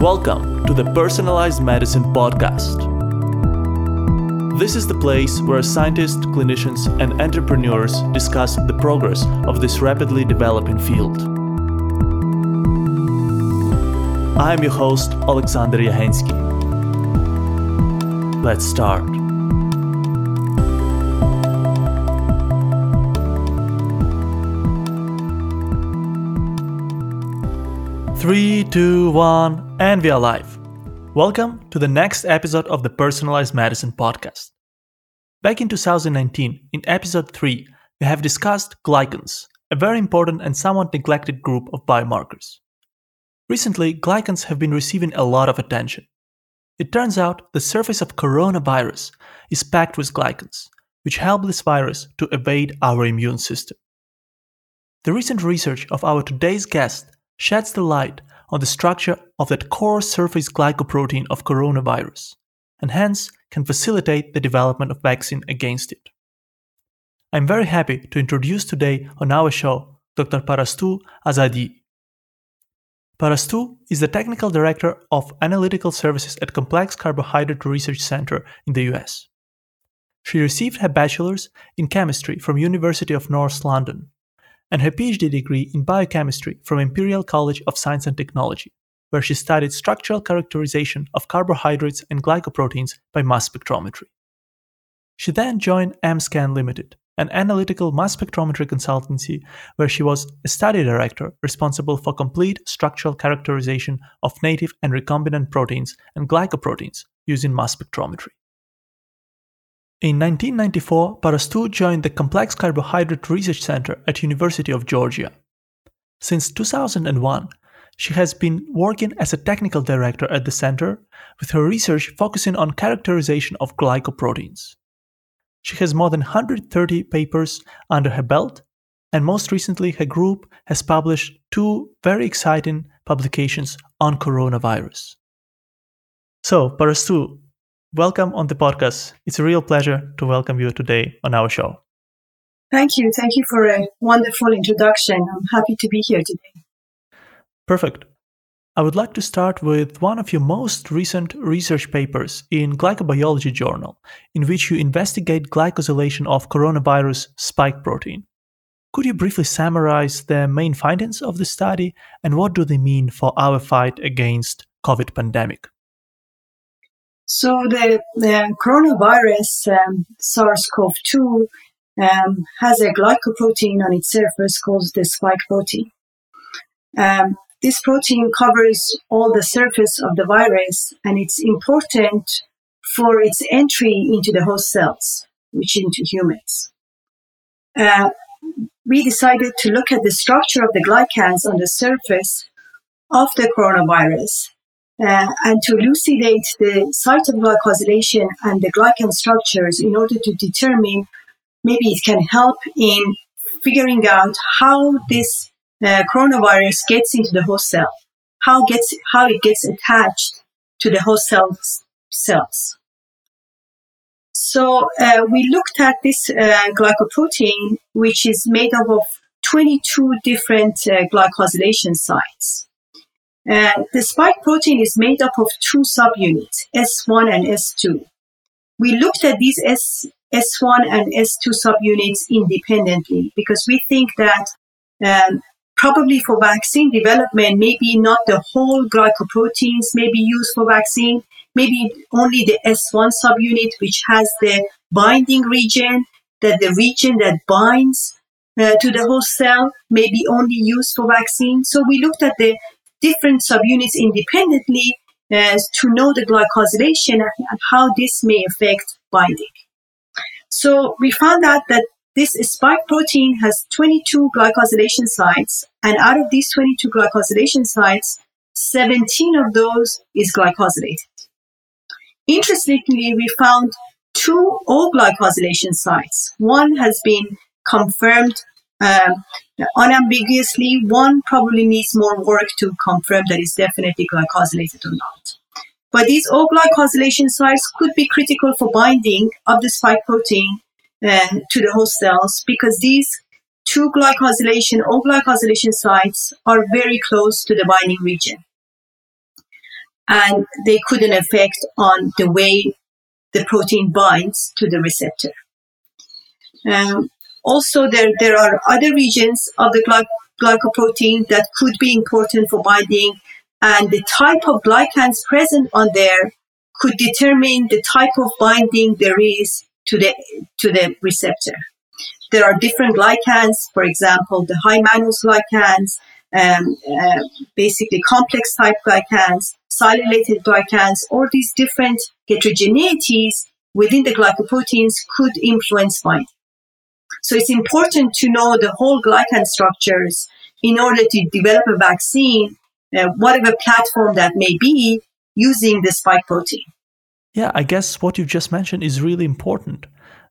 Welcome to the Personalized Medicine Podcast. This is the place where scientists, clinicians, and entrepreneurs discuss the progress of this rapidly developing field. I am your host, Alexander Yahensky. Let's start. Three, two, one, and we are live. Welcome to the next episode of the Personalized Medicine Podcast. Back in 2019, in episode 3, we have discussed glycans, a very important and somewhat neglected group of biomarkers. Recently, glycans have been receiving a lot of attention. It turns out the surface of coronavirus is packed with glycans, which help this virus to evade our immune system. The recent research of our today's guest sheds the light on the structure of that core surface glycoprotein of coronavirus, and hence can facilitate the development of vaccine against it. I'm very happy to introduce today on our show Dr. Parastu Azadi. Parastu is the technical director of analytical services at Complex Carbohydrate Research Center in the US. She received her bachelor's in chemistry from University of North London and her PhD degree in biochemistry from Imperial College of Science and Technology, where she studied structural characterization of carbohydrates and glycoproteins by mass spectrometry. She then joined MScan Limited, an analytical mass spectrometry consultancy where she was a study director responsible for complete structural characterization of native and recombinant proteins and glycoproteins using mass spectrometry. In 1994, Parastu joined the Complex Carbohydrate Research Center at University of Georgia. Since 2001, she has been working as a technical director at the center, with her research focusing on characterization of glycoproteins. She has more than 130 papers under her belt, and most recently, her group has published two very exciting publications on coronavirus. So, Parastu, welcome on the podcast. It's a real pleasure to welcome you today on our show. Thank you. Thank you for a wonderful introduction. I'm happy to be here today. Perfect. I would like to start with one of your most recent research papers in Glycobiology Journal, in which you investigate glycosylation of coronavirus spike protein. Could you briefly summarize the main findings of the study and what do they mean for our fight against COVID pandemic? So the, the coronavirus um, SARS-CoV-2 um, has a glycoprotein on its surface called the spike protein. Um, this protein covers all the surface of the virus and it's important for its entry into the host cells, which into humans. Uh, we decided to look at the structure of the glycans on the surface of the coronavirus uh, and to elucidate the site of glycosylation and the glycan structures in order to determine maybe it can help in figuring out how this uh, coronavirus gets into the host cell, how gets how it gets attached to the host cells cells. So uh, we looked at this uh, glycoprotein, which is made up of 22 different uh, glycosylation sites. Uh, the spike protein is made up of two subunits, S1 and S2. We looked at these S, S1 and S2 subunits independently because we think that um, probably for vaccine development, maybe not the whole glycoproteins may be used for vaccine, maybe only the S1 subunit, which has the binding region, that the region that binds uh, to the host cell may be only used for vaccine. So we looked at the different subunits independently uh, to know the glycosylation and how this may affect binding. So we found out that this spike protein has 22 glycosylation sites, and out of these 22 glycosylation sites, 17 of those is glycosylated. Interestingly, we found two O glycosylation sites. One has been confirmed um, unambiguously, one probably needs more work to confirm that it's definitely glycosylated or not. But these O glycosylation sites could be critical for binding of the spike protein uh, to the host cells because these two glycosylation O glycosylation sites are very close to the binding region. and they couldn't affect on the way the protein binds to the receptor. Um, also, there, there are other regions of the gly- glycoprotein that could be important for binding, and the type of glycans present on there could determine the type of binding there is to the to the receptor. There are different glycans, for example, the high mannose glycans, um, uh, basically complex type glycans, sialylated glycans, or these different heterogeneities within the glycoproteins could influence binding. So it's important to know the whole glycan structures in order to develop a vaccine, uh, whatever platform that may be, using the spike protein. Yeah, I guess what you just mentioned is really important.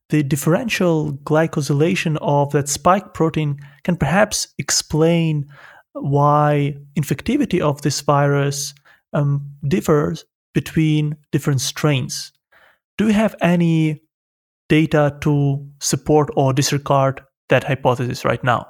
The differential glycosylation of that spike protein can perhaps explain why infectivity of this virus um, differs between different strains. Do you have any data to support or disregard that hypothesis right now?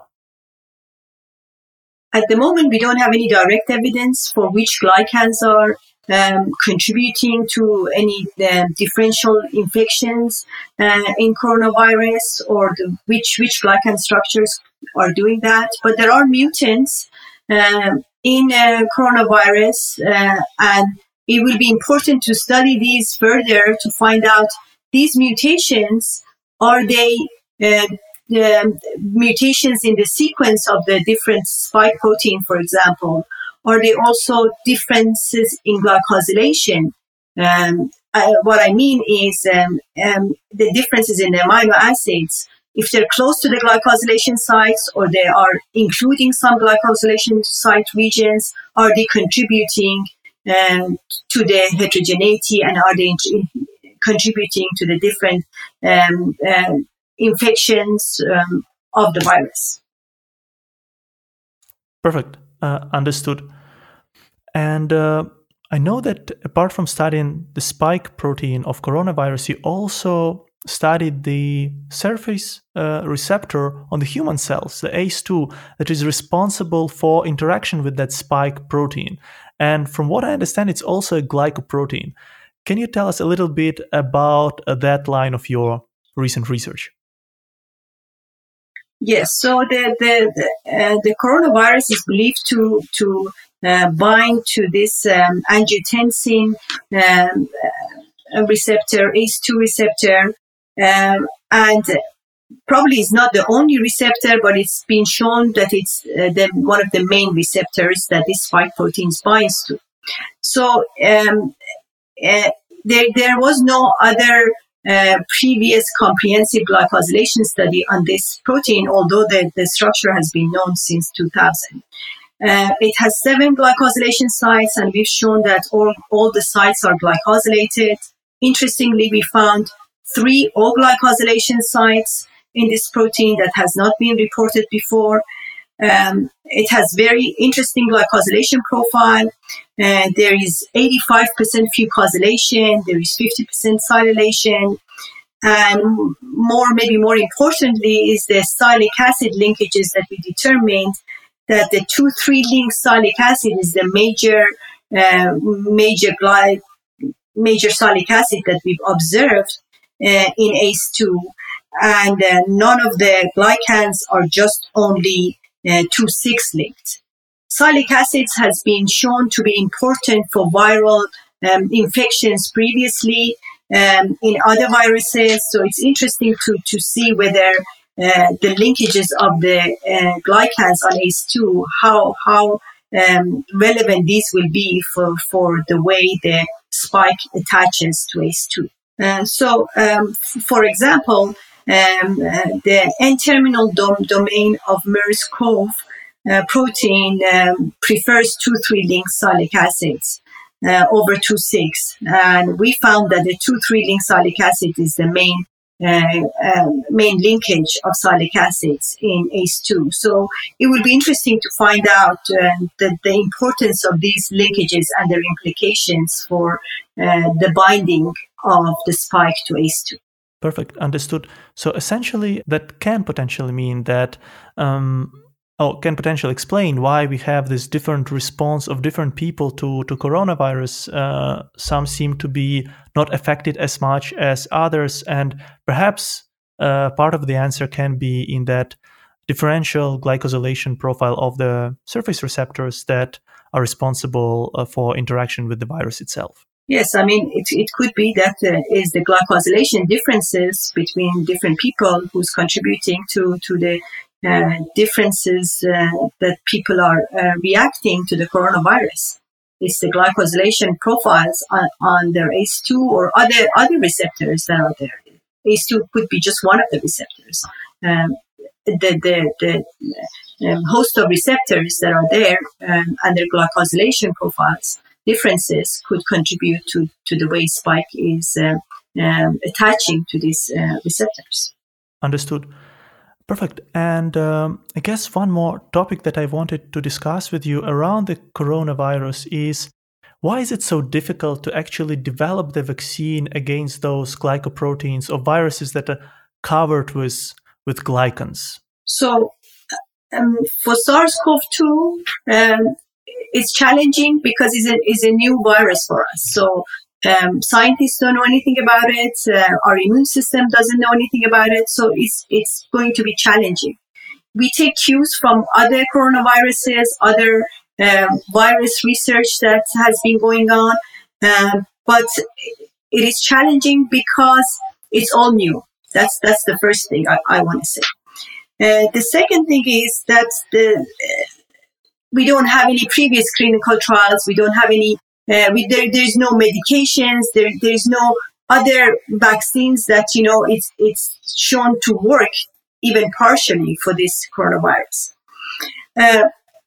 At the moment, we don't have any direct evidence for which glycans are um, contributing to any uh, differential infections uh, in coronavirus or the, which which glycan structures are doing that. But there are mutants um, in uh, coronavirus, uh, and it will be important to study these further to find out these mutations are they uh, the mutations in the sequence of the different spike protein, for example, are they also differences in glycosylation? Um, I, what I mean is um, um, the differences in the amino acids. If they're close to the glycosylation sites or they are including some glycosylation site regions, are they contributing um, to the heterogeneity and are they contributing to the different um, uh, infections um, of the virus? Perfect. Uh, understood. And uh, I know that apart from studying the spike protein of coronavirus, you also studied the surface uh, receptor on the human cells, the ACE2, that is responsible for interaction with that spike protein. And from what I understand, it's also a glycoprotein. Can you tell us a little bit about uh, that line of your recent research? Yes, so the the uh, the coronavirus is believed to to uh, bind to this um, angiotensin um, uh, receptor, ACE2 receptor, um, and probably is not the only receptor, but it's been shown that it's uh, the, one of the main receptors that this spike protein binds to. So um, uh, there, there was no other uh, previous comprehensive glycosylation study on this protein, although the, the structure has been known since 2000. Uh, it has seven glycosylation sites, and we've shown that all, all the sites are glycosylated. Interestingly, we found three O glycosylation sites in this protein that has not been reported before. Um, it has very interesting glycosylation profile. Uh, there is 85% fucosylation. There is 50% sialylation. And more, maybe more importantly, is the sialic acid linkages that we determined that the 2-3 link sialic acid is the major, uh, major gly- major sialic acid that we've observed uh, in ACE2. And uh, none of the glycans are just only uh, 2,6 linked. Sialic acids has been shown to be important for viral um, infections previously um, in other viruses. So it's interesting to, to see whether uh, the linkages of the uh, glycans on ACE2, how, how um, relevant these will be for, for the way the spike attaches to ACE2. Uh, so, um, f- for example, um, uh, the N-terminal dom- domain of MERS-CoV uh, protein um, prefers 2-3 linked sialic acids. Uh, over 2,6. And we found that the 2,3 link sialic acid is the main uh, um, main linkage of sialic acids in ACE2. So it will be interesting to find out uh, the, the, importance of these linkages and their implications for uh, the binding of the spike to ACE2. Perfect, understood. So essentially, that can potentially mean that um, oh, can potentially explain why we have this different response of different people to, to coronavirus. Uh, some seem to be not affected as much as others. And perhaps uh, part of the answer can be in that differential glycosylation profile of the surface receptors that are responsible uh, for interaction with the virus itself. Yes, I mean, it, it could be that uh, is the glycosylation differences between different people who's contributing to, to the uh, differences uh, that people are uh, reacting to the coronavirus. It's the glycosylation profiles on, on their ACE2 or other, other receptors that are there. ACE2 could be just one of the receptors. Um, the, the, the um, host of receptors that are there um, and their glycosylation profiles differences could contribute to, to the way spike is uh, um, attaching to these uh, receptors. Understood. Perfect. And um, I guess one more topic that I wanted to discuss with you around the coronavirus is why is it so difficult to actually develop the vaccine against those glycoproteins or viruses that are covered with, with glycans? So, um, for SARS CoV 2, um, it's challenging because it's a, it's a new virus for us. So um, scientists don't know anything about it. Uh, our immune system doesn't know anything about it. So it's, it's going to be challenging. We take cues from other coronaviruses, other um, virus research that has been going on. Um, but it is challenging because it's all new. That's, that's the first thing I, I want to say. Uh, the second thing is that the, we don't have any previous clinical trials. We don't have any, uh, we, there, there's no medications. There, there's no other vaccines that, you know, it's, it's shown to work even partially for this coronavirus. Uh,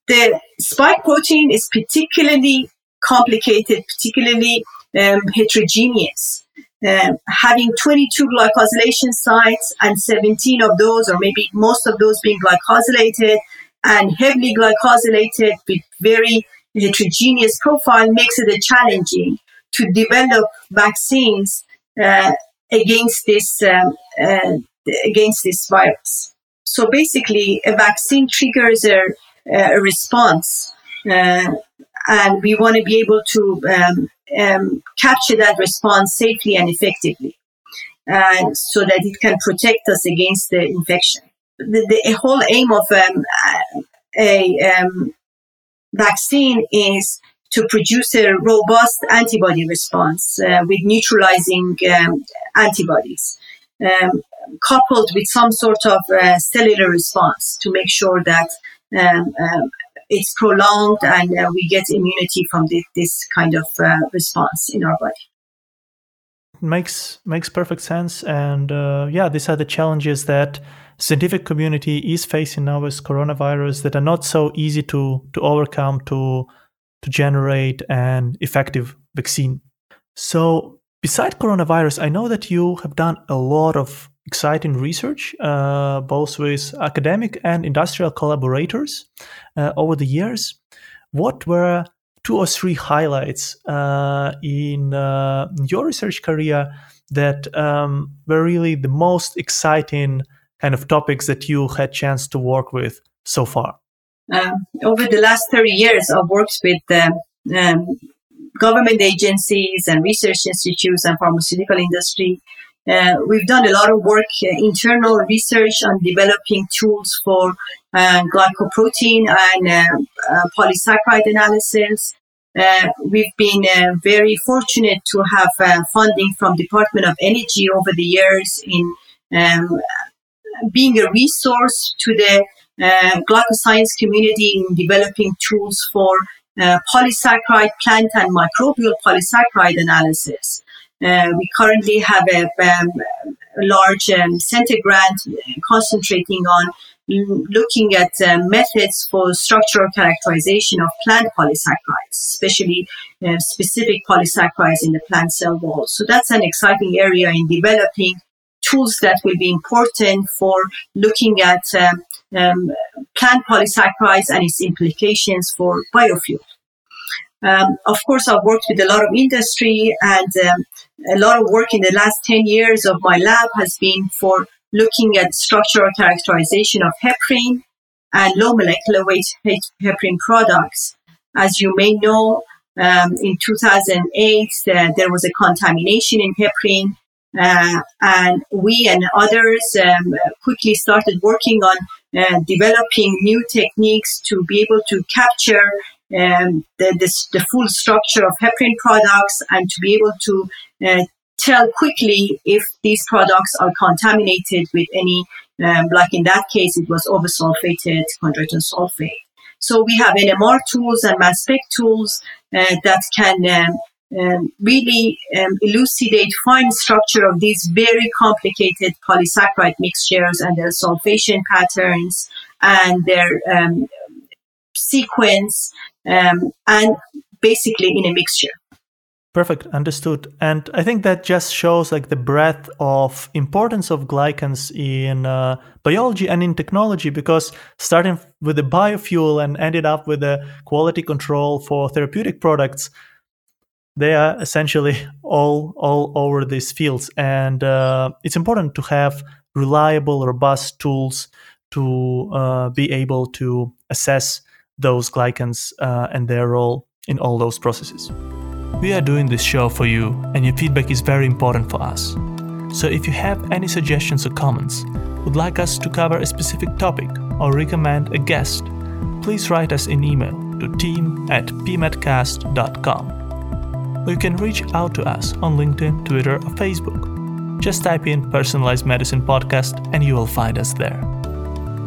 the spike protein is particularly complicated, particularly um, heterogeneous. Um, having 22 glycosylation sites and 17 of those, or maybe most of those being glycosylated, and heavily glycosylated with very heterogeneous profile makes it challenging to develop vaccines uh, against this um, uh, against this virus. So basically, a vaccine triggers a, a response, uh, and we want to be able to um, um, capture that response safely and effectively, uh, so that it can protect us against the infection the, the whole aim of um, a um, vaccine is to produce a robust antibody response uh, with neutralizing um, antibodies, um, coupled with some sort of uh, cellular response to make sure that um, um, it's prolonged and uh, we get immunity from this, this kind of uh, response in our body. Makes makes perfect sense. And uh, yeah these are the challenges that scientific community is facing now with coronavirus that are not so easy to to overcome to to generate an effective vaccine. So, beside coronavirus, I know that you have done a lot of exciting research, uh, both with academic and industrial collaborators uh, over the years. What were two or three highlights uh, in uh, your research career that um, were really the most exciting kind of topics that you had chance to work with so far? Um, over the last 30 years, I've worked with um, um, government agencies and research institutes and pharmaceutical industry. Uh, we've done a lot of work, uh, internal research on developing tools for uh, glycoprotein and uh, uh, polysaccharide analysis. Uh, we've been very fortunate to have funding from Department of Energy over the years in um, being a resource to the uh, glycoscience community in developing tools for uh, polysaccharide plant and microbial polysaccharide analysis. Uh, we currently have a, um, a large um, center grant concentrating on looking at uh, methods for structural characterization of plant polysaccharides, especially uh, specific polysaccharides in the plant cell wall. So that's an exciting area in developing tools that will be important for looking at um, um, plant polysaccharides and its implications for biofuel. Um, of course, I've worked with a lot of industry and um, a lot of work in the last 10 years of my lab has been for looking at structural characterization of heparin and low molecular weight heparin products. As you may know, um, in 2008, uh, there was a contamination in heparin, uh, and we and others um, quickly started working on uh, developing new techniques to be able to capture um, the, the full structure of heparin products and to be able to uh, tell quickly if these products are contaminated with any, um, like in that case, it was oversulfated chondroitin sulfate. So we have NMR tools and mass spec tools uh, that can um, really um, elucidate fine structure of these very complicated polysaccharide mixtures and their sulfation patterns and their um, sequence um, and basically in a mixture. Perfect, understood. And I think that just shows like the breadth of importance of glycans in uh, biology and in technology because starting with the biofuel and ended up with the quality control for therapeutic products, they are essentially all all over these fields. And uh, it's important to have reliable, robust tools to uh, be able to assess those glycans uh, and their role in all those processes. We are doing this show for you, and your feedback is very important for us. So if you have any suggestions or comments, would like us to cover a specific topic, or recommend a guest, please write us an email to team at pmedcast.com. Or you can reach out to us on LinkedIn, Twitter, or Facebook. Just type in Personalized Medicine Podcast and you will find us there.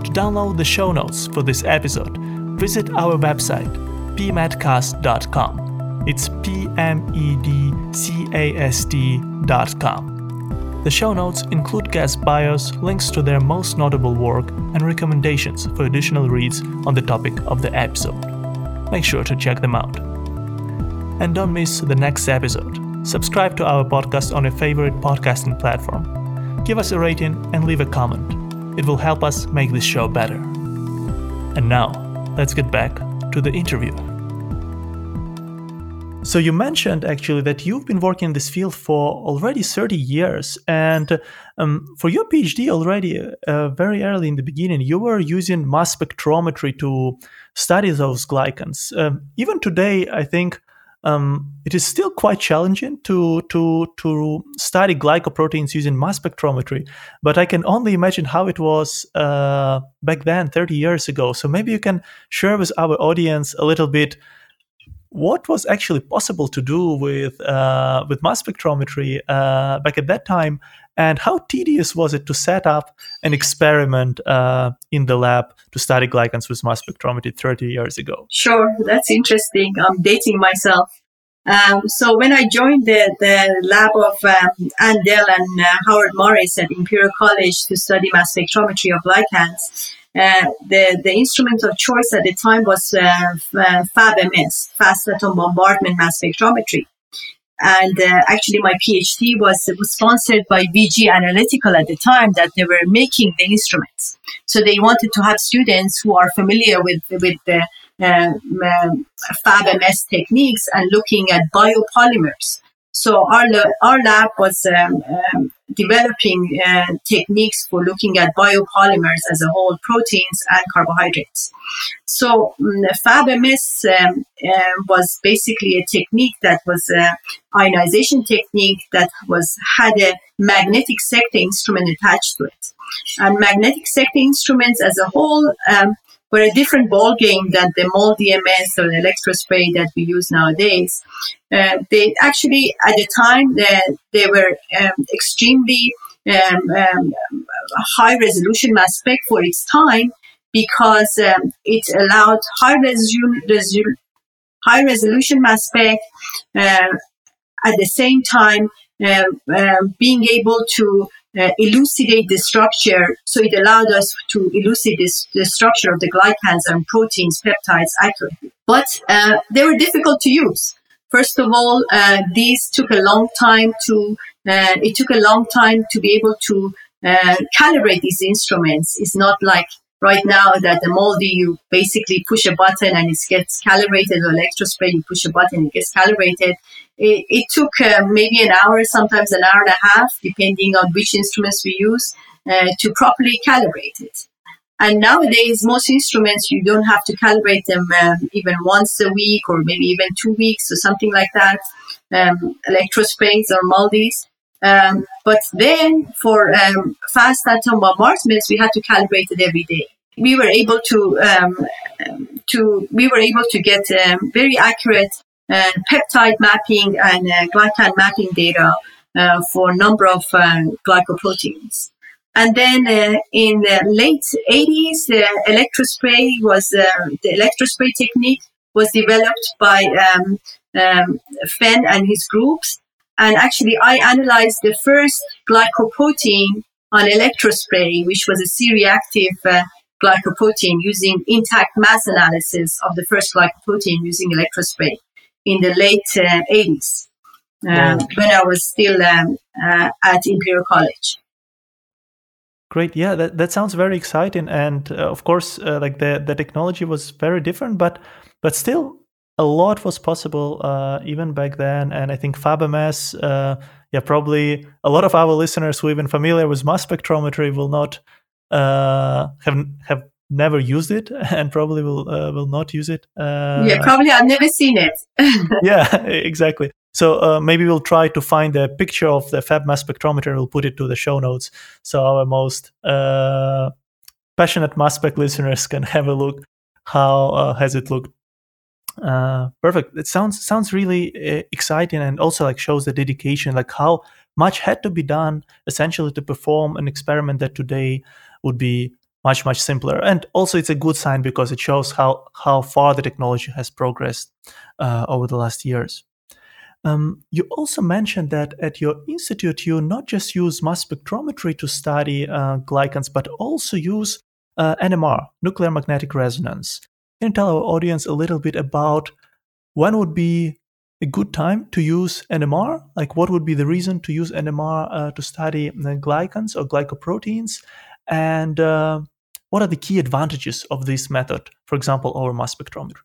To download the show notes for this episode, visit our website, pmedcast.com. It's p m e d c a s t.com. The show notes include guest bios, links to their most notable work, and recommendations for additional reads on the topic of the episode. Make sure to check them out. And don't miss the next episode. Subscribe to our podcast on your favorite podcasting platform. Give us a rating and leave a comment. It will help us make this show better. And now, let's get back to the interview. So you mentioned actually that you've been working in this field for already 30 years, and um, for your PhD already uh, very early in the beginning, you were using mass spectrometry to study those glycans. Um, even today, I think um, it is still quite challenging to to to study glycoproteins using mass spectrometry. But I can only imagine how it was uh, back then, 30 years ago. So maybe you can share with our audience a little bit what was actually possible to do with uh, with mass spectrometry uh, back at that time, and how tedious was it to set up an experiment uh, in the lab to study glycans with mass spectrometry 30 years ago? Sure, that's interesting. I'm dating myself. Um, so when I joined the, the lab of um, Ann Dell and uh, Howard Morris at Imperial College to study mass spectrometry of glycans, uh, the, the instrument of choice at the time was uh, uh FAB-MS, fast photon bombardment mass spectrometry. And uh, actually, my PhD was, was sponsored by VG Analytical at the time that they were making the instruments. So they wanted to have students who are familiar with, with the uh, um, FAB-MS techniques and looking at biopolymers. So our, our lab was um, um, developing uh, techniques for looking at biopolymers as a whole, proteins and carbohydrates. So um, FAB-MS um, uh, was basically a technique that was an ionization technique that was had a magnetic sector instrument attached to it. And magnetic sector instruments as a whole um, were a different ball game than the MOLD DMS or the electrospray that we use nowadays. Uh, they actually, at the time, they, they were um, extremely um, um, high resolution mass spec for its time because um, it allowed high resolution, high resolution mass spec uh, at the same time uh, uh, being able to uh, elucidate the structure. So it allowed us to elucidate this, the structure of the glycans and proteins, peptides accurately. But uh, they were difficult to use. First of all, uh, these took a long time to, uh, it took a long time to be able to uh, calibrate these instruments. It's not like right now that the moldy, you basically push a button and it gets calibrated or electrospray, you push a button, it gets calibrated. It, it took uh, maybe an hour, sometimes an hour and a half, depending on which instruments we use, uh, to properly calibrate it. And nowadays, most instruments, you don't have to calibrate them um, even once a week or maybe even two weeks or something like that. Um, electrosprays or MALDIs. Um, but then for um, fast atom bombardments, we had to calibrate it every day. We were able to um, to we were able to get um, very accurate uh, peptide mapping and uh, glycan mapping data uh, for a number of uh, glycoproteins. And then uh, in the late 80s, the electrospray was uh, the electrospray technique was developed by um, um, Fenn and his groups. And actually, I analyzed the first glycoprotein on electrospray, which was a C-reactive uh, glycoprotein using intact mass analysis of the first glycoprotein using electrospray in the late 80s uh, when I was still um, uh, at Imperial College. Great, yeah, that, that sounds very exciting, and uh, of course, uh, like the the technology was very different, but but still, a lot was possible uh, even back then. And I think FabMS, uh, yeah, probably a lot of our listeners who even familiar with mass spectrometry will not have have never used it and probably will uh, will not use it. Uh, yeah, probably I've never seen it. yeah, exactly. So uh, maybe we'll try to find a picture of the Fab mass spectrometer and we'll put it to the show notes so our most uh, passionate mass spec listeners can have a look. How uh, has it looked? Uh, perfect. It sounds sounds really uh, exciting and also like shows the dedication, like how much had to be done essentially to perform an experiment that today would be much much simpler. And also it's a good sign because it shows how how far the technology has progressed uh, over the last years. Um, you also mentioned that at your institute you not just use mass spectrometry to study uh, glycans but also use uh, nmr nuclear magnetic resonance can you tell our audience a little bit about when would be a good time to use NMR? Like, what would be the reason to use NMR uh, to study uh, glycans or glycoproteins? And uh, what are the key advantages of this method, for example, over mass spectrometry?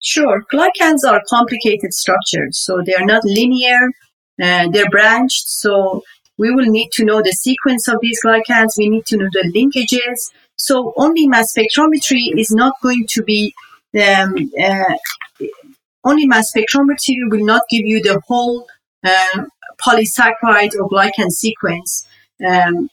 Sure. Glycans are complicated structures, so they are not linear, uh, they're branched. So we will need to know the sequence of these glycans, we need to know the linkages. So only mass spectrometry is not going to be, um, uh, only mass spectrometry will not give you the whole uh, polysaccharide or glycan sequence. Um,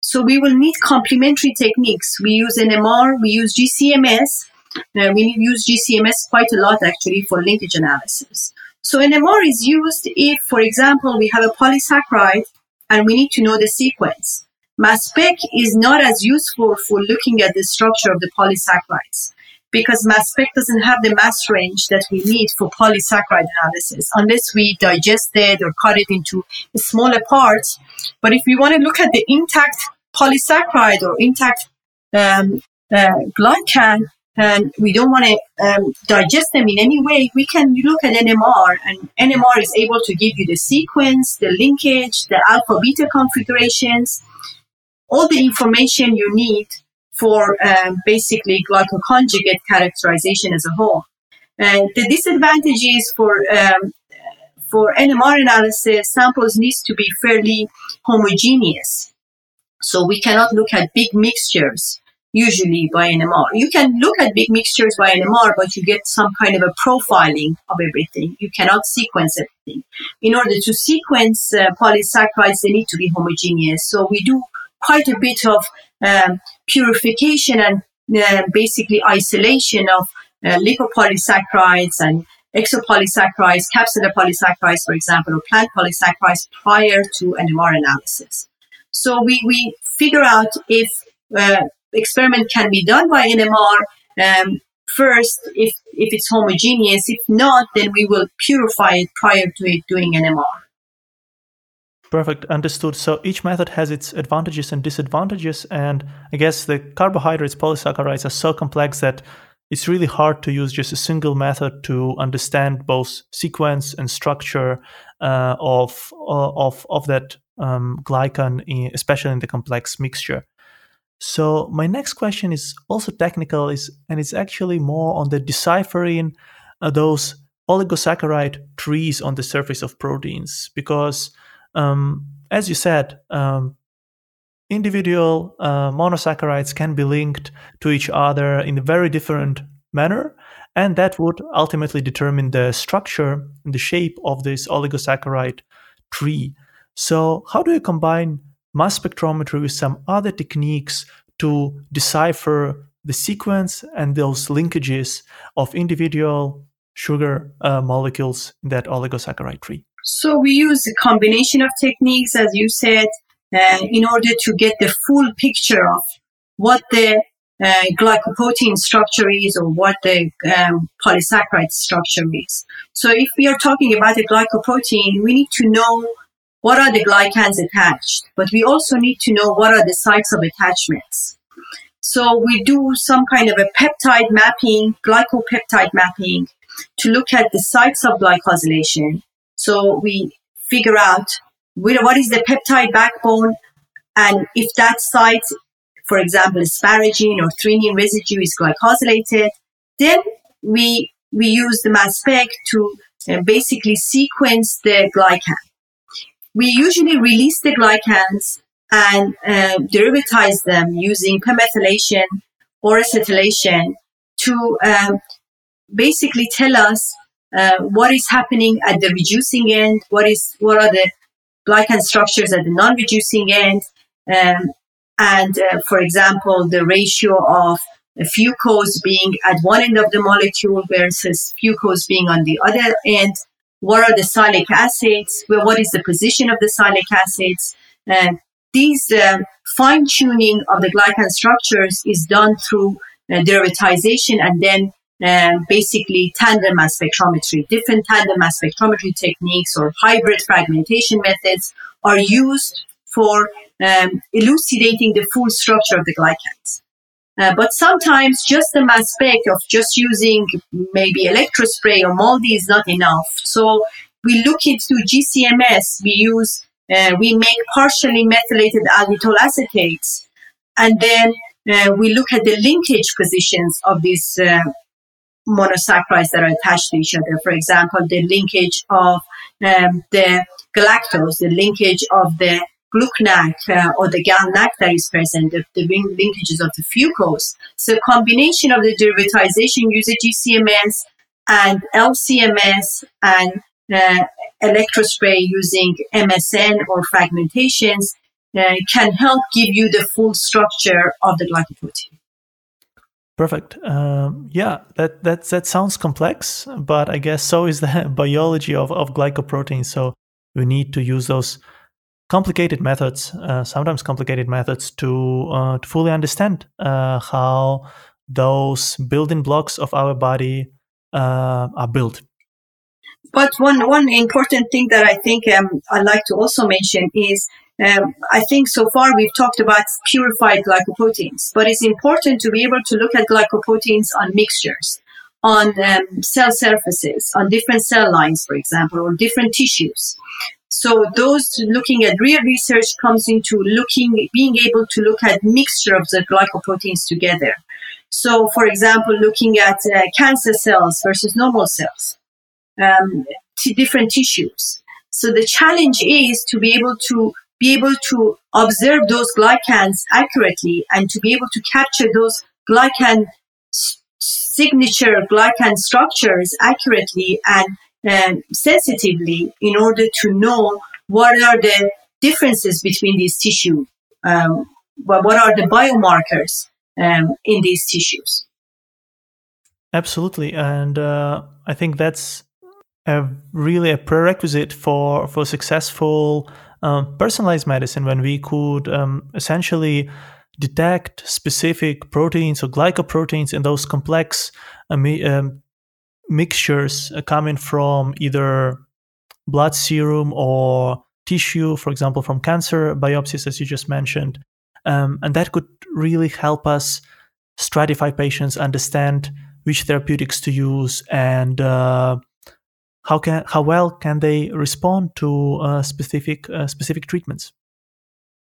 so we will need complementary techniques. We use NMR, we use GCMS. Uh, we use GCMS quite a lot actually for linkage analysis. So NMR is used if, for example, we have a polysaccharide and we need to know the sequence. Mass spec is not as useful for looking at the structure of the polysaccharides because mass spec doesn't have the mass range that we need for polysaccharide analysis unless we digest it or cut it into smaller parts. But if we want to look at the intact polysaccharide or intact um, uh, glycan, and we don't want to um, digest them in any way, we can look at NMR, and NMR is able to give you the sequence, the linkage, the alpha beta configurations, all the information you need for um, basically glycoconjugate characterization as a whole. And the disadvantages for um, for NMR analysis, samples needs to be fairly homogeneous. So we cannot look at big mixtures usually by NMR. You can look at big mixtures by NMR, but you get some kind of a profiling of everything. You cannot sequence everything. In order to sequence uh, polysaccharides, they need to be homogeneous. So we do quite a bit of um, purification and uh, basically isolation of uh, lipopolysaccharides and exopolysaccharides, capsular polysaccharides, for example, or plant polysaccharides prior to NMR analysis. So we, we figure out if uh, experiment can be done by NMR um, first, if, if it's homogeneous. If not, then we will purify it prior to it doing NMR. Perfect, understood. So each method has its advantages and disadvantages, and I guess the carbohydrates, polysaccharides are so complex that it's really hard to use just a single method to understand both sequence and structure uh, of uh, of of that um, glycan, especially in the complex mixture. So my next question is also technical, is and it's actually more on the deciphering uh, those oligosaccharide trees on the surface of proteins because um, as you said, um, individual uh, monosaccharides can be linked to each other in a very different manner, and that would ultimately determine the structure and the shape of this oligosaccharide tree. So, how do you combine mass spectrometry with some other techniques to decipher the sequence and those linkages of individual sugar uh, molecules in that oligosaccharide tree? So we use a combination of techniques, as you said, uh, in order to get the full picture of what the uh, glycoprotein structure is or what the um, polysaccharide structure is. So if we are talking about a glycoprotein, we need to know what are the glycans attached, but we also need to know what are the sites of attachments. So we do some kind of a peptide mapping, glycopeptide mapping to look at the sites of glycosylation. So we figure out what is the peptide backbone and if that site, for example, asparagine or threonine residue is glycosylated, then we, we use the mass spec to uh, basically sequence the glycan. We usually release the glycans and uh, derivatize them using permethylation or acetylation to um, basically tell us uh, what is happening at the reducing end, what is what are the glycan structures at the non-reducing end, um, and uh, for example, the ratio of fucose being at one end of the molecule versus fucose being on the other end. What are the sialic acids? Well, what is the position of the sialic acids? And these uh, fine tuning of the glycan structures is done through uh, derivatization and then um, basically tandem mass spectrometry. Different tandem mass spectrometry techniques or hybrid fragmentation methods are used for um, elucidating the full structure of the glycans. Uh, but sometimes just the mass spec of just using maybe electrospray or MALDI is not enough. So we look into GCMS. We use, uh, we make partially methylated alditol acetates. And then uh, we look at the linkage positions of these uh, monosaccharides that are attached to each other. For example, the linkage of um, the galactose, the linkage of the glucnac uh, or the galnac that is present, the, the linkages of the fucose. So combination of the derivatization using GCMS and LCMS and uh, electrospray using MSN or fragmentations uh, can help give you the full structure of the glycoprotein. Perfect. Um, yeah, that that that sounds complex, but I guess so is the biology of, of glycoproteins. So we need to use those complicated methods, uh, sometimes complicated methods, to uh, to fully understand uh, how those building blocks of our body uh, are built. But one one important thing that I think um, I'd like to also mention is um, I think so far we've talked about purified glycoproteins, but it's important to be able to look at glycoproteins on mixtures, on um, cell surfaces, on different cell lines, for example, or different tissues. So those looking at real research comes into looking, being able to look at mixture of the glycoproteins together. So, for example, looking at uh, cancer cells versus normal cells, um, t- different tissues. So the challenge is to be able to be able to observe those glycans accurately and to be able to capture those glycan signature glycan structures accurately and um, sensitively in order to know what are the differences between these tissue, um, what are the biomarkers um, in these tissues. Absolutely, and uh, I think that's a really a prerequisite for for successful um, personalized medicine when we could um, essentially detect specific proteins or glycoproteins in those complex um, um mixtures uh, coming from either blood serum or tissue, for example, from cancer biopsies, as you just mentioned. Um, and that could really help us stratify patients, understand which therapeutics to use, and uh, how can how well can they respond to uh, specific uh, specific treatments?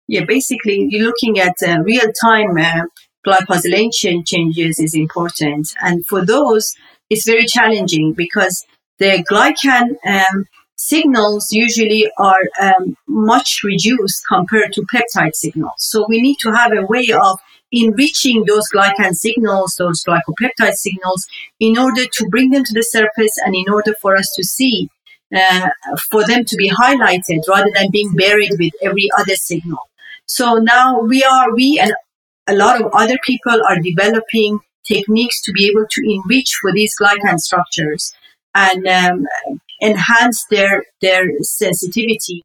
Yeah, basically, you're looking at uh, real time uh, glycosylation changes is important, and for those, it's very challenging because the glycan um, signals usually are um, much reduced compared to peptide signals. So we need to have a way of enriching those glycan signals, those glycopeptide signals, in order to bring them to the surface and in order for us to see, uh, for them to be highlighted rather than being buried with every other signal. So now we are, we and a lot of other people are developing techniques to be able to enrich for these glycan structures and um, enhance their their sensitivity.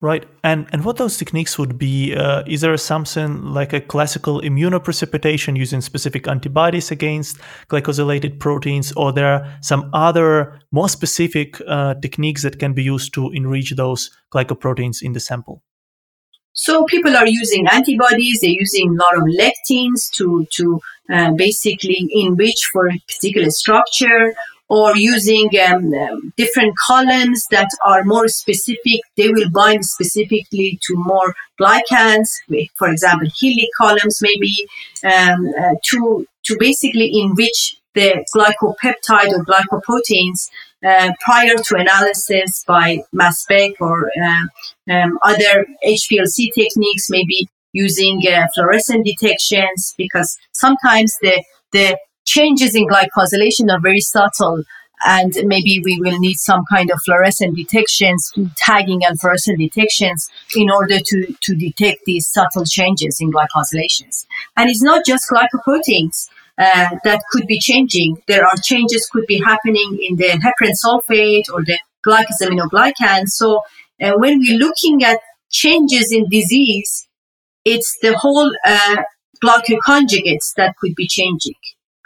Right, and and what those techniques would be? Uh, is there something like a classical immunoprecipitation using specific antibodies against glycosylated proteins, or there are some other more specific uh, techniques that can be used to enrich those glycoproteins in the sample? So people are using antibodies. They're using a lot of lectins to to uh, basically enrich for a particular structure or using um, um, different columns that are more specific. They will bind specifically to more glycans, for example, HILIC columns maybe, um, uh, to, to basically enrich the glycopeptide or glycoproteins uh, prior to analysis by mass spec or uh, um, other HPLC techniques, maybe using uh, fluorescent detections, because sometimes the, the changes in glycosylation are very subtle and maybe we will need some kind of fluorescent detections, tagging and fluorescent detections in order to, to detect these subtle changes in glycosylations. And it's not just glycoproteins uh, that could be changing. There are changes could be happening in the heparan sulfate or the glycosaminoglycans. So uh, when we're looking at changes in disease, it's the whole uh, glycoconjugates that could be changing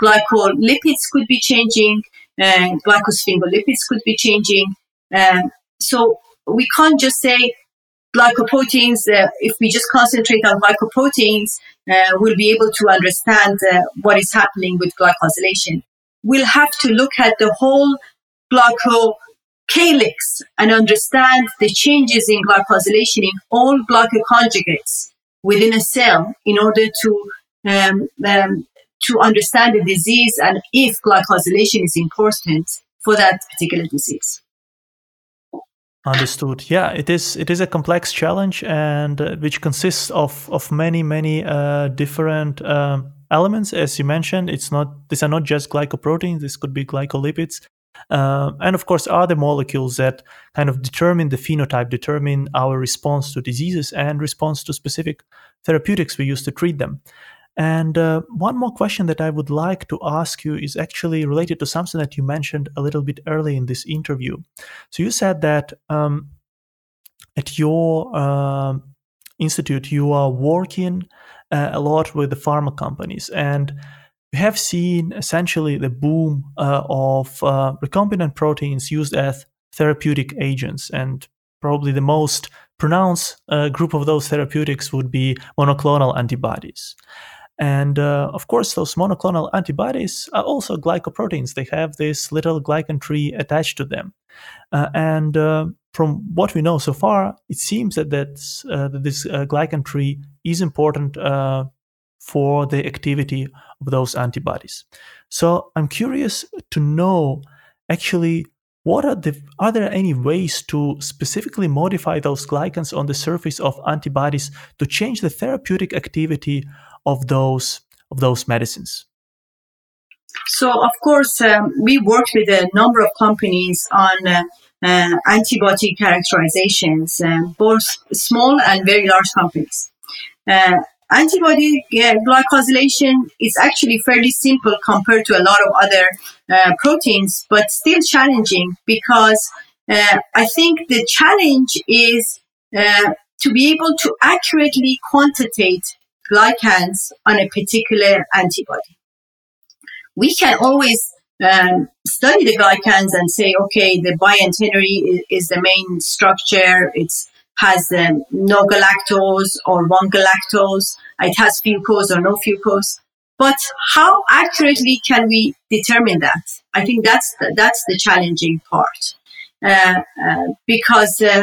glycolipids could be changing, and glycosphingolipids could be changing. Um, so we can't just say glycoproteins. Uh, if we just concentrate on glycoproteins, uh, we'll be able to understand uh, what is happening with glycosylation. We'll have to look at the whole glycocalyx and understand the changes in glycosylation in all glycoconjugates within a cell in order to um, um, to understand the disease and if glycosylation is important for that particular disease. Understood. Yeah, it is. It is a complex challenge, and uh, which consists of of many many uh, different um, elements. As you mentioned, it's not. These are not just glycoproteins. This could be glycolipids, uh, and of course other molecules that kind of determine the phenotype, determine our response to diseases and response to specific therapeutics we use to treat them. And uh, one more question that I would like to ask you is actually related to something that you mentioned a little bit early in this interview. So you said that um, at your uh, institute you are working uh, a lot with the pharma companies, and we have seen essentially the boom uh, of uh, recombinant proteins used as therapeutic agents, and probably the most pronounced uh, group of those therapeutics would be monoclonal antibodies. And uh, of course, those monoclonal antibodies are also glycoproteins. They have this little glycan tree attached to them. Uh, and uh, from what we know so far, it seems that that's, uh, that this uh, glycan tree is important uh, for the activity of those antibodies. So I'm curious to know actually what are the are there any ways to specifically modify those glycans on the surface of antibodies to change the therapeutic activity of those of those medicines? So, of course, um, we worked with a number of companies on uh, uh, antibody characterizations, uh, both small and very large companies. Uh, antibody glycosylation is actually fairly simple compared to a lot of other uh, proteins, but still challenging because uh, I think the challenge is to be able to accurately quantitate glycans on a particular antibody. We can always um, study the glycans and say, okay, the biantennary is, the main structure. It has um, no galactose or one galactose. It has fucose or no fucose. But how accurately can we determine that? I think that's the, that's the challenging part uh, uh, because uh,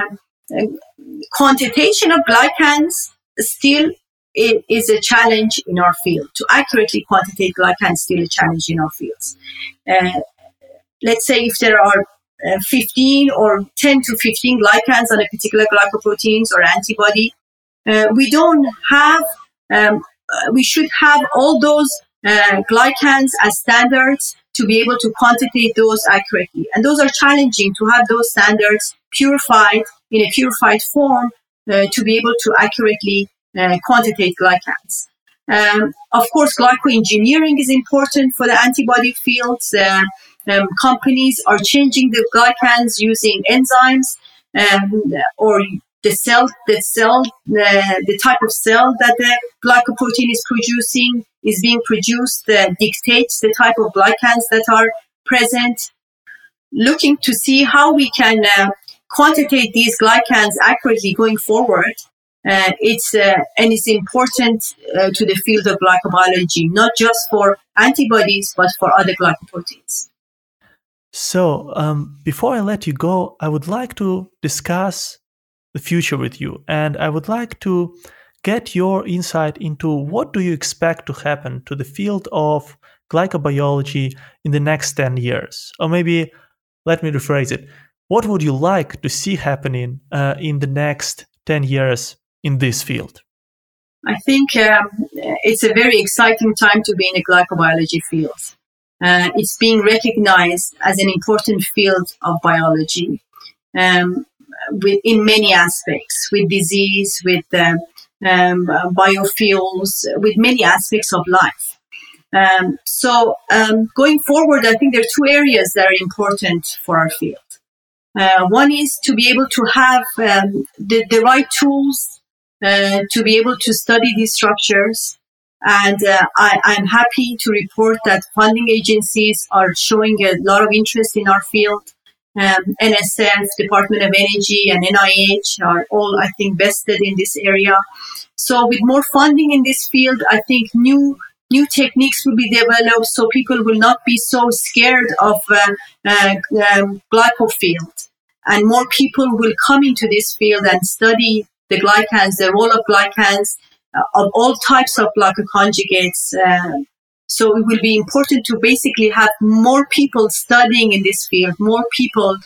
quantitation of glycans still it is a challenge in our field. To accurately quantitate glycans still a challenge in our fields. Uh, let's say if there are uh, 15 or 10 to 15 glycans on a particular glycoproteins or antibody. Uh, we don't have, um, uh, we should have all those uh, glycans as standards to be able to quantitate those accurately. And those are challenging to have those standards purified in a purified form uh, to be able to accurately uh, quantitate glycans. Um, of course, glycoengineering is important for the antibody fields. Uh, um, companies are changing the glycans using enzymes um, or the cell, the cell, the, the type of cell that the glycoprotein is producing is being produced uh, dictates the type of glycans that are present. Looking to see how we can uh, quantitate these glycans accurately going forward. Uh, it's uh, and it's important uh, to the field of glycobiology, not just for antibodies but for other glycoproteins. So, um, before I let you go, I would like to discuss the future with you, and I would like to get your insight into what do you expect to happen to the field of glycobiology in the next 10 years or maybe let me rephrase it what would you like to see happening uh, in the next 10 years in this field i think um, it's a very exciting time to be in the glycobiology field uh, it's being recognized as an important field of biology um, with, in many aspects with disease with uh, um, biofuels, with many aspects of life. Um, so um, going forward, I think there are two areas that are important for our field. Uh, one is to be able to have um, the, the, right tools uh, to be able to study these structures. And uh, I, I'm happy to report that funding agencies are showing a lot of interest in our field um, NSF, Department of Energy, and NIH are all, I think, vested in this area. So, with more funding in this field, I think new new techniques will be developed, so people will not be so scared of uh, uh, um, glycofield, and more people will come into this field and study the glycans, the role of glycans, uh, of all types of glycoconjugates, uh, so it will be important to basically have more people studying in this field, more people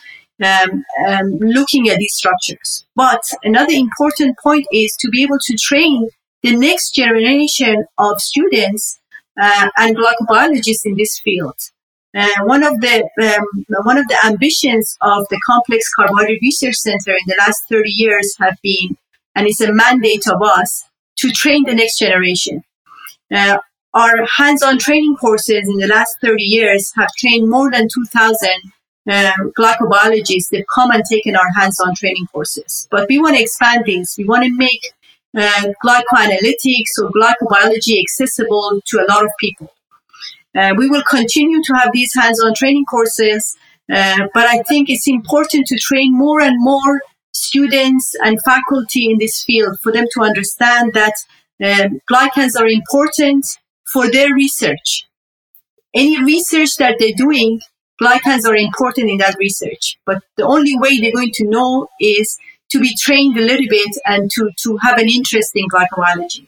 um, um, looking at these structures. But another important point is to be able to train the next generation of students uh, and glycobiologists in this field. Uh, one of the um, one of the ambitions of the Complex Carbohydrate Research Center in the last 30 years have been, and it's a mandate of us to train the next generation. Uh, our hands-on training courses in the last 30 years have trained more than 2,000 um, glycobiologists that have come and taken our hands-on training courses. But we want to expand these. We want to make uh, glycoanalytics or glycobiology accessible to a lot of people. Uh, we will continue to have these hands-on training courses, uh, but I think it's important to train more and more students and faculty in this field for them to understand that um, glycans are important for their research. Any research that they're doing, glycans are important in that research. But the only way they're going to know is to be trained a little bit and to, to have an interest in glycobiology.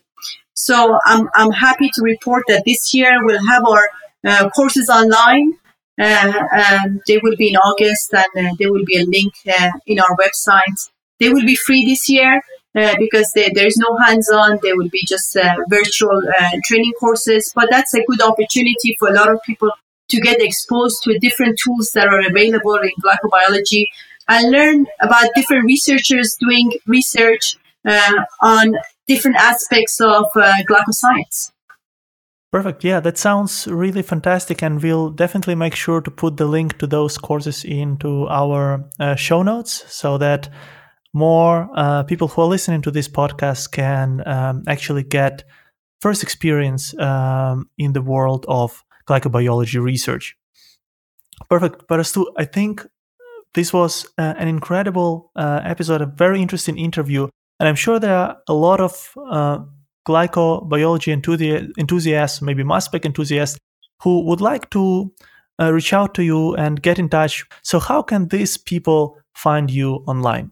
So I'm, I'm happy to report that this year we'll have our uh, courses online. Uh, um, they will be in August and uh, there will be a link uh, in our website. They will be free this year. Uh, because they, there's no hands-on. There will be just uh, virtual uh, training courses, but that's a good opportunity for a lot of people to get exposed to different tools that are available in glycobiology and learn about different researchers doing research on different aspects of glycoscience. Perfect. Yeah, that sounds really fantastic. And we'll definitely make sure to put the link to those courses into our uh, show notes so that more uh, people who are listening to this podcast can um, actually get first experience um, in the world of glycobiology research. Perfect. But Parastoo, I think this was uh, an incredible uh, episode, a very interesting interview. And I'm sure there are a lot of uh, glycobiology enthusi- enthusiasts, maybe mass spec enthusiasts, who would like to uh, reach out to you and get in touch. So, how can these people find you online?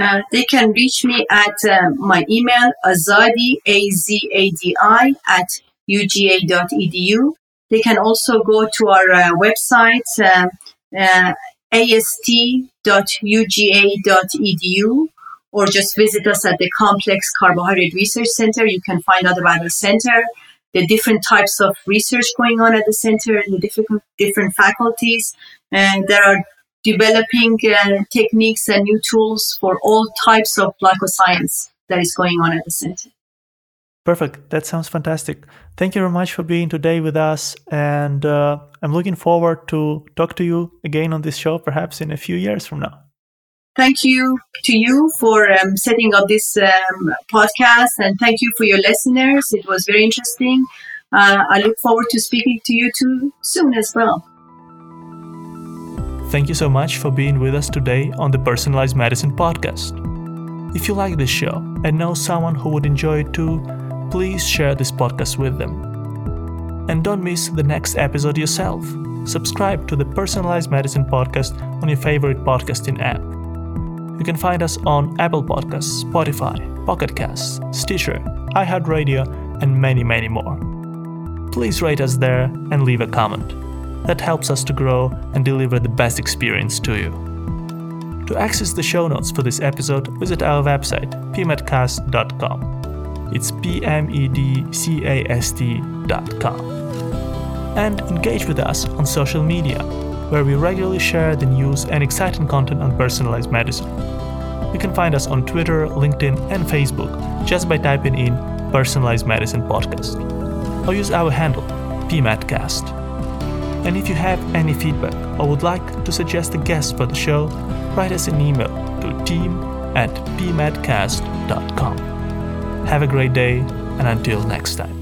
Uh, they can reach me at uh, my email, azadi, A-Z-A-D-I, at uga.edu. They can also go to our uh, website, uh, uh, ast.uga.edu or just visit us at the Complex Carbohydrate Research Center. You can find out about the center, the different types of research going on at the center, and the different, different faculties, and there are developing uh, techniques and new tools for all types of glycoscience that is going on at the center. Perfect. That sounds fantastic. Thank you very much for being today with us. And uh, I'm looking forward to talk to you again on this show, perhaps in a few years from now. Thank you to you for um, setting up this um, podcast, and thank you for your listeners. It was very interesting. Uh, I look forward to speaking to you too soon as well. Thank you so much for being with us today on the Personalized Medicine podcast. If you like this show and know someone who would enjoy it too, please share this podcast with them. And don't miss the next episode yourself. Subscribe to the Personalized Medicine podcast on your favorite podcasting app. You can find us on Apple Podcasts, Spotify, Pocket Casts, Stitcher, iHeartRadio, and many, many more. Please rate us there and leave a comment. That helps us to grow and deliver the best experience to you. To access the show notes for this episode, visit our website, pmedcast.com. It's pmedcast.com. And engage with us on social media, where we regularly share the news and exciting content on personalized medicine. You can find us on Twitter, LinkedIn, and Facebook just by typing in Personalized Medicine Podcast. Or use our handle, PMedCast. And if you have any feedback or would like to suggest a guest for the show, write us an email to team at pmedcast.com. Have a great day, and until next time.